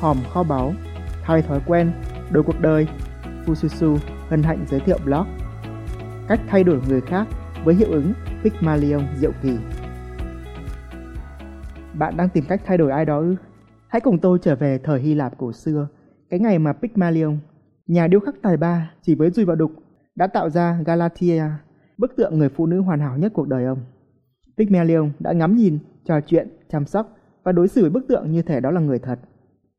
hòm kho báu, thay thói quen, đổi cuộc đời, Fususu hân hạnh giới thiệu blog Cách thay đổi người khác với hiệu ứng Pygmalion diệu kỳ. Bạn đang tìm cách thay đổi ai đó ư? Hãy cùng tôi trở về thời Hy Lạp cổ xưa, cái ngày mà Pygmalion, nhà điêu khắc tài ba chỉ với dùi vào đục, đã tạo ra Galatia, bức tượng người phụ nữ hoàn hảo nhất cuộc đời ông. Pygmalion đã ngắm nhìn, trò chuyện, chăm sóc và đối xử với bức tượng như thể đó là người thật.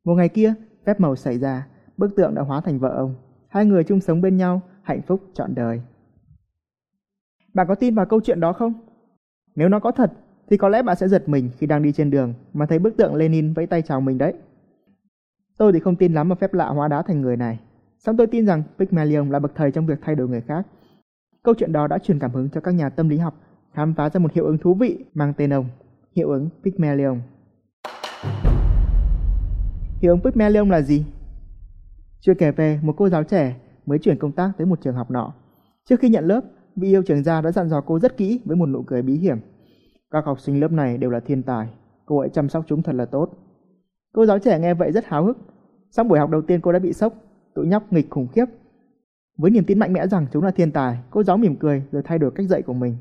Một ngày kia, phép màu xảy ra, bức tượng đã hóa thành vợ ông. Hai người chung sống bên nhau, hạnh phúc trọn đời. Bạn có tin vào câu chuyện đó không? Nếu nó có thật, thì có lẽ bạn sẽ giật mình khi đang đi trên đường mà thấy bức tượng Lenin vẫy tay chào mình đấy. Tôi thì không tin lắm vào phép lạ hóa đá thành người này. Song tôi tin rằng Pygmalion là bậc thầy trong việc thay đổi người khác. Câu chuyện đó đã truyền cảm hứng cho các nhà tâm lý học khám phá ra một hiệu ứng thú vị mang tên ông, hiệu ứng Pygmalion. Hiệu ứng Pygmalion là gì? Chưa kể về một cô giáo trẻ mới chuyển công tác tới một trường học nọ. Trước khi nhận lớp, vị yêu trưởng gia đã dặn dò cô rất kỹ với một nụ cười bí hiểm. Các học sinh lớp này đều là thiên tài, cô hãy chăm sóc chúng thật là tốt. Cô giáo trẻ nghe vậy rất háo hức. Sau buổi học đầu tiên cô đã bị sốc, tụi nhóc nghịch khủng khiếp. Với niềm tin mạnh mẽ rằng chúng là thiên tài, cô giáo mỉm cười rồi thay đổi cách dạy của mình.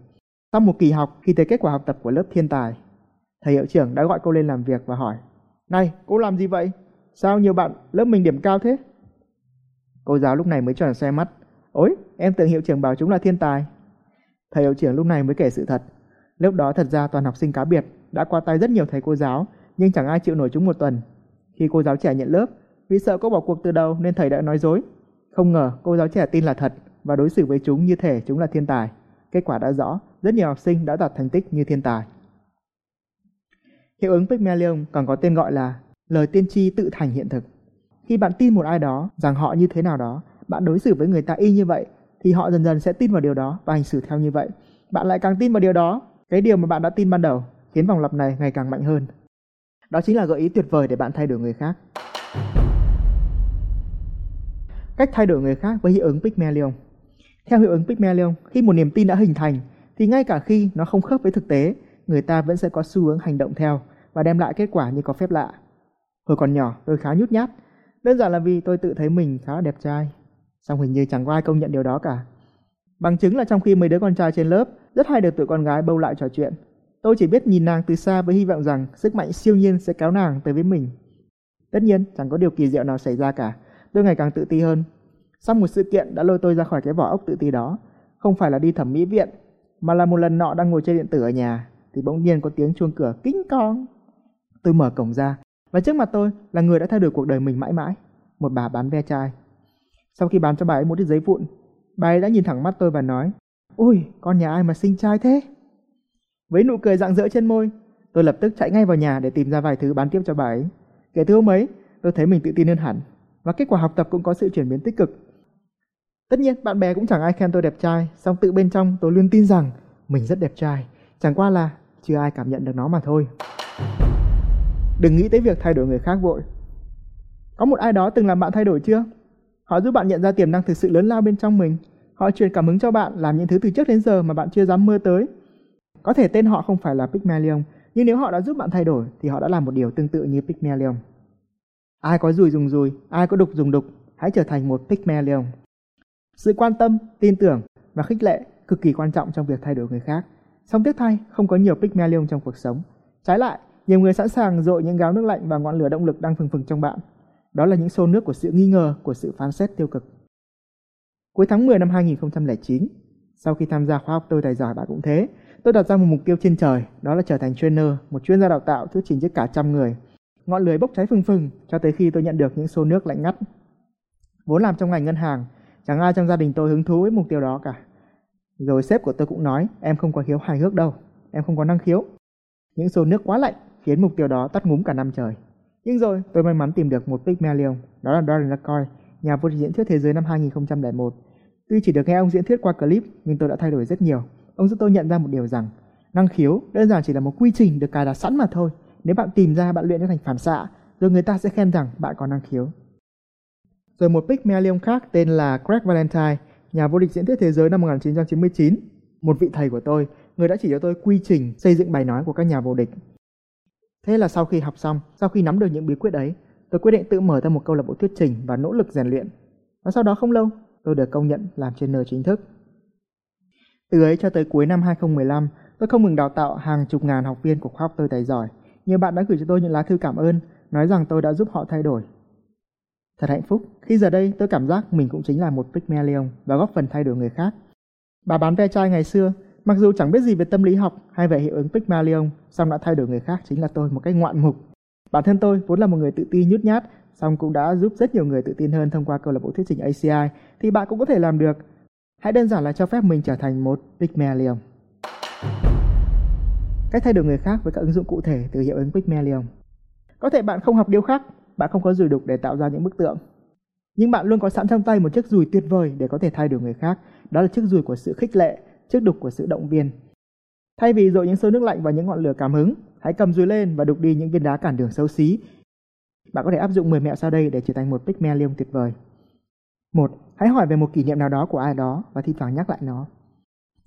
Sau một kỳ học, khi thấy kết quả học tập của lớp thiên tài, thầy hiệu trưởng đã gọi cô lên làm việc và hỏi: "Này, cô làm gì vậy? Sao nhiều bạn lớp mình điểm cao thế?" Cô giáo lúc này mới tròn xe mắt. "Ôi, em tưởng hiệu trưởng bảo chúng là thiên tài." Thầy hiệu trưởng lúc này mới kể sự thật. Lúc đó thật ra toàn học sinh cá biệt, đã qua tay rất nhiều thầy cô giáo, nhưng chẳng ai chịu nổi chúng một tuần. Khi cô giáo trẻ nhận lớp, vì sợ cô bỏ cuộc từ đầu nên thầy đã nói dối. Không ngờ cô giáo trẻ tin là thật và đối xử với chúng như thể chúng là thiên tài. Kết quả đã rõ, rất nhiều học sinh đã đạt thành tích như thiên tài. Hiệu ứng Pygmalion còn có tên gọi là lời tiên tri tự thành hiện thực. Khi bạn tin một ai đó rằng họ như thế nào đó, bạn đối xử với người ta y như vậy thì họ dần dần sẽ tin vào điều đó và hành xử theo như vậy. Bạn lại càng tin vào điều đó, cái điều mà bạn đã tin ban đầu khiến vòng lặp này ngày càng mạnh hơn. Đó chính là gợi ý tuyệt vời để bạn thay đổi người khác. Cách thay đổi người khác với hiệu ứng Pygmalion. Theo hiệu ứng Pygmalion, khi một niềm tin đã hình thành thì ngay cả khi nó không khớp với thực tế, người ta vẫn sẽ có xu hướng hành động theo và đem lại kết quả như có phép lạ. Hồi còn nhỏ, tôi khá nhút nhát, đơn giản là vì tôi tự thấy mình khá đẹp trai. Song hình như chẳng có ai công nhận điều đó cả. Bằng chứng là trong khi mấy đứa con trai trên lớp rất hay được tụi con gái bâu lại trò chuyện, tôi chỉ biết nhìn nàng từ xa với hy vọng rằng sức mạnh siêu nhiên sẽ kéo nàng tới với mình. Tất nhiên, chẳng có điều kỳ diệu nào xảy ra cả. Tôi ngày càng tự ti hơn. Sau một sự kiện đã lôi tôi ra khỏi cái vỏ ốc tự ti đó, không phải là đi thẩm mỹ viện, mà là một lần nọ đang ngồi chơi điện tử ở nhà, thì bỗng nhiên có tiếng chuông cửa kính con. Tôi mở cổng ra, và trước mặt tôi là người đã thay đổi cuộc đời mình mãi mãi, một bà bán ve chai. Sau khi bán cho bà ấy một ít giấy vụn, bà ấy đã nhìn thẳng mắt tôi và nói, Ui, con nhà ai mà xinh trai thế? Với nụ cười rạng rỡ trên môi, tôi lập tức chạy ngay vào nhà để tìm ra vài thứ bán tiếp cho bà ấy. Kể từ hôm ấy, tôi thấy mình tự tin hơn hẳn, và kết quả học tập cũng có sự chuyển biến tích cực. Tất nhiên, bạn bè cũng chẳng ai khen tôi đẹp trai, song tự bên trong tôi luôn tin rằng mình rất đẹp trai, chẳng qua là chưa ai cảm nhận được nó mà thôi. Đừng nghĩ tới việc thay đổi người khác vội. Có một ai đó từng làm bạn thay đổi chưa? Họ giúp bạn nhận ra tiềm năng thực sự lớn lao bên trong mình. Họ truyền cảm hứng cho bạn làm những thứ từ trước đến giờ mà bạn chưa dám mơ tới. Có thể tên họ không phải là Pygmalion, nhưng nếu họ đã giúp bạn thay đổi thì họ đã làm một điều tương tự như Pygmalion. Ai có rùi dùng rùi, ai có đục dùng đục, hãy trở thành một Pygmalion. Sự quan tâm, tin tưởng và khích lệ cực kỳ quan trọng trong việc thay đổi người khác. Song tiếc thay, không có nhiều Pygmalion trong cuộc sống. Trái lại, nhiều người sẵn sàng dội những gáo nước lạnh vào ngọn lửa động lực đang phừng phừng trong bạn. Đó là những xô nước của sự nghi ngờ, của sự phán xét tiêu cực. Cuối tháng 10 năm 2009, sau khi tham gia khóa học tôi tài giỏi bạn cũng thế, tôi đặt ra một mục tiêu trên trời, đó là trở thành trainer, một chuyên gia đào tạo thuyết trình trước cả trăm người. Ngọn lưới bốc cháy phừng phừng cho tới khi tôi nhận được những xô nước lạnh ngắt. Vốn làm trong ngành ngân hàng, chẳng ai trong gia đình tôi hứng thú với mục tiêu đó cả. Rồi sếp của tôi cũng nói, em không có khiếu hài hước đâu, em không có năng khiếu. Những xô nước quá lạnh khiến mục tiêu đó tắt ngúm cả năm trời. Nhưng rồi tôi may mắn tìm được một Pygmalion, đó là Darren Lacoy, nhà vô địch diễn thuyết thế giới năm 2001. Tuy chỉ được nghe ông diễn thuyết qua clip, nhưng tôi đã thay đổi rất nhiều. Ông giúp tôi nhận ra một điều rằng, năng khiếu đơn giản chỉ là một quy trình được cài đặt sẵn mà thôi. Nếu bạn tìm ra, bạn luyện nó thành phản xạ, rồi người ta sẽ khen rằng bạn có năng khiếu. Rồi một Pygmalion khác tên là Craig Valentine, nhà vô địch diễn thuyết thế giới năm 1999, một vị thầy của tôi, người đã chỉ cho tôi quy trình xây dựng bài nói của các nhà vô địch. Thế là sau khi học xong, sau khi nắm được những bí quyết ấy, tôi quyết định tự mở ra một câu lạc bộ thuyết trình và nỗ lực rèn luyện. Và sau đó không lâu, tôi được công nhận làm trainer chính thức. Từ ấy cho tới cuối năm 2015, tôi không ngừng đào tạo hàng chục ngàn học viên của khóa học tôi tài giỏi. Nhiều bạn đã gửi cho tôi những lá thư cảm ơn, nói rằng tôi đã giúp họ thay đổi. Thật hạnh phúc khi giờ đây tôi cảm giác mình cũng chính là một Pygmalion và góp phần thay đổi người khác. Bà bán ve chai ngày xưa, mặc dù chẳng biết gì về tâm lý học hay về hiệu ứng Pygmalion, song đã thay đổi người khác chính là tôi một cách ngoạn mục. Bản thân tôi vốn là một người tự ti nhút nhát, song cũng đã giúp rất nhiều người tự tin hơn thông qua câu lạc bộ thuyết trình ACI, thì bạn cũng có thể làm được. Hãy đơn giản là cho phép mình trở thành một Pygmalion. Cách thay đổi người khác với các ứng dụng cụ thể từ hiệu ứng Pygmalion. Có thể bạn không học điêu khắc, bạn không có dùi đục để tạo ra những bức tượng. Nhưng bạn luôn có sẵn trong tay một chiếc dùi tuyệt vời để có thể thay đổi người khác. Đó là chiếc dùi của sự khích lệ, trước đục của sự động viên. Thay vì dội những xô nước lạnh vào những ngọn lửa cảm hứng, hãy cầm dùi lên và đục đi những viên đá cản đường xấu xí. Bạn có thể áp dụng 10 mẹo sau đây để trở thành một Pygmalion tuyệt vời. 1. Hãy hỏi về một kỷ niệm nào đó của ai đó và thi thoảng nhắc lại nó.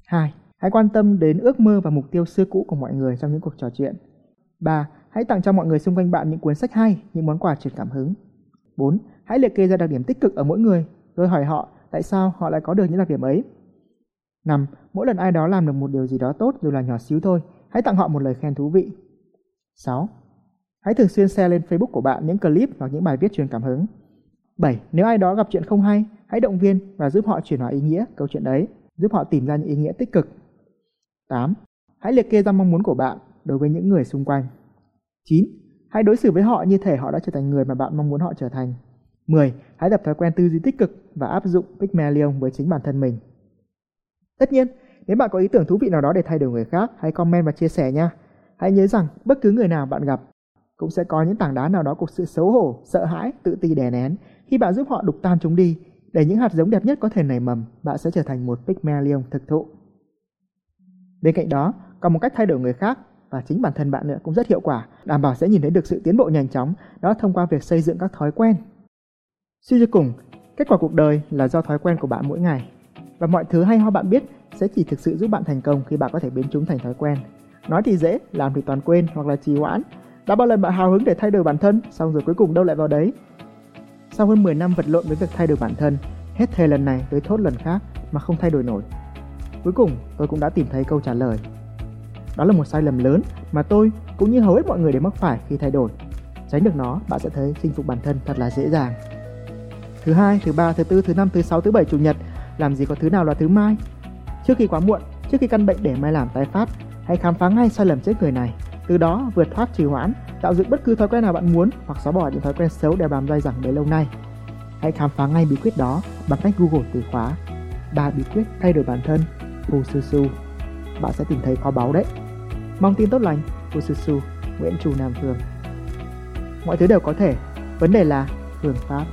2. Hãy quan tâm đến ước mơ và mục tiêu xưa cũ của mọi người trong những cuộc trò chuyện. 3. Hãy tặng cho mọi người xung quanh bạn những cuốn sách hay, những món quà truyền cảm hứng. 4. Hãy liệt kê ra đặc điểm tích cực ở mỗi người, rồi hỏi họ tại sao họ lại có được những đặc điểm ấy. 5. Mỗi lần ai đó làm được một điều gì đó tốt dù là nhỏ xíu thôi, hãy tặng họ một lời khen thú vị. 6. Hãy thường xuyên share lên Facebook của bạn những clip hoặc những bài viết truyền cảm hứng. 7. Nếu ai đó gặp chuyện không hay, hãy động viên và giúp họ chuyển hóa ý nghĩa câu chuyện đấy, giúp họ tìm ra những ý nghĩa tích cực. 8. Hãy liệt kê ra mong muốn của bạn đối với những người xung quanh. 9. Hãy đối xử với họ như thể họ đã trở thành người mà bạn mong muốn họ trở thành. 10. Hãy tập thói quen tư duy tích cực và áp dụng Pygmalion với chính bản thân mình. Tất nhiên, nếu bạn có ý tưởng thú vị nào đó để thay đổi người khác, hãy comment và chia sẻ nha. Hãy nhớ rằng bất cứ người nào bạn gặp cũng sẽ có những tảng đá nào đó của sự xấu hổ, sợ hãi, tự ti đè nén. Khi bạn giúp họ đục tan chúng đi, để những hạt giống đẹp nhất có thể nảy mầm, bạn sẽ trở thành một Pygmalion thực thụ. Bên cạnh đó, còn một cách thay đổi người khác và chính bản thân bạn nữa cũng rất hiệu quả, đảm bảo sẽ nhìn thấy được sự tiến bộ nhanh chóng, đó thông qua việc xây dựng các thói quen. Suy cho cùng, kết quả cuộc đời là do thói quen của bạn mỗi ngày. Và mọi thứ hay ho bạn biết sẽ chỉ thực sự giúp bạn thành công khi bạn có thể biến chúng thành thói quen. Nói thì dễ, làm thì toàn quên hoặc là trì hoãn. Đã bao lần bạn hào hứng để thay đổi bản thân, xong rồi cuối cùng đâu lại vào đấy. Sau hơn 10 năm vật lộn với việc thay đổi bản thân, hết thề lần này tới thốt lần khác mà không thay đổi nổi. Cuối cùng, tôi cũng đã tìm thấy câu trả lời. Đó là một sai lầm lớn mà tôi cũng như hầu hết mọi người đều mắc phải khi thay đổi. Tránh được nó, bạn sẽ thấy chinh phục bản thân thật là dễ dàng. Thứ hai, thứ ba, thứ tư, thứ năm, thứ sáu, thứ bảy, chủ nhật, làm gì có thứ nào là thứ mai? Trước khi quá muộn, trước khi căn bệnh để mai làm tái phát, hãy khám phá ngay sai lầm chết người này. Từ đó vượt thoát trì hoãn, tạo dựng bất cứ thói quen nào bạn muốn hoặc xóa bỏ những thói quen xấu đeo bám dai dẳng bấy lâu nay. Hãy khám phá ngay bí quyết đó bằng cách Google từ khóa ba bí quyết thay đổi bản thân Fususu. Bạn sẽ tìm thấy kho báu đấy. Mong tin tốt lành, Fususu, Nguyễn Trù Nam Phương. Mọi thứ đều có thể, vấn đề là phương pháp.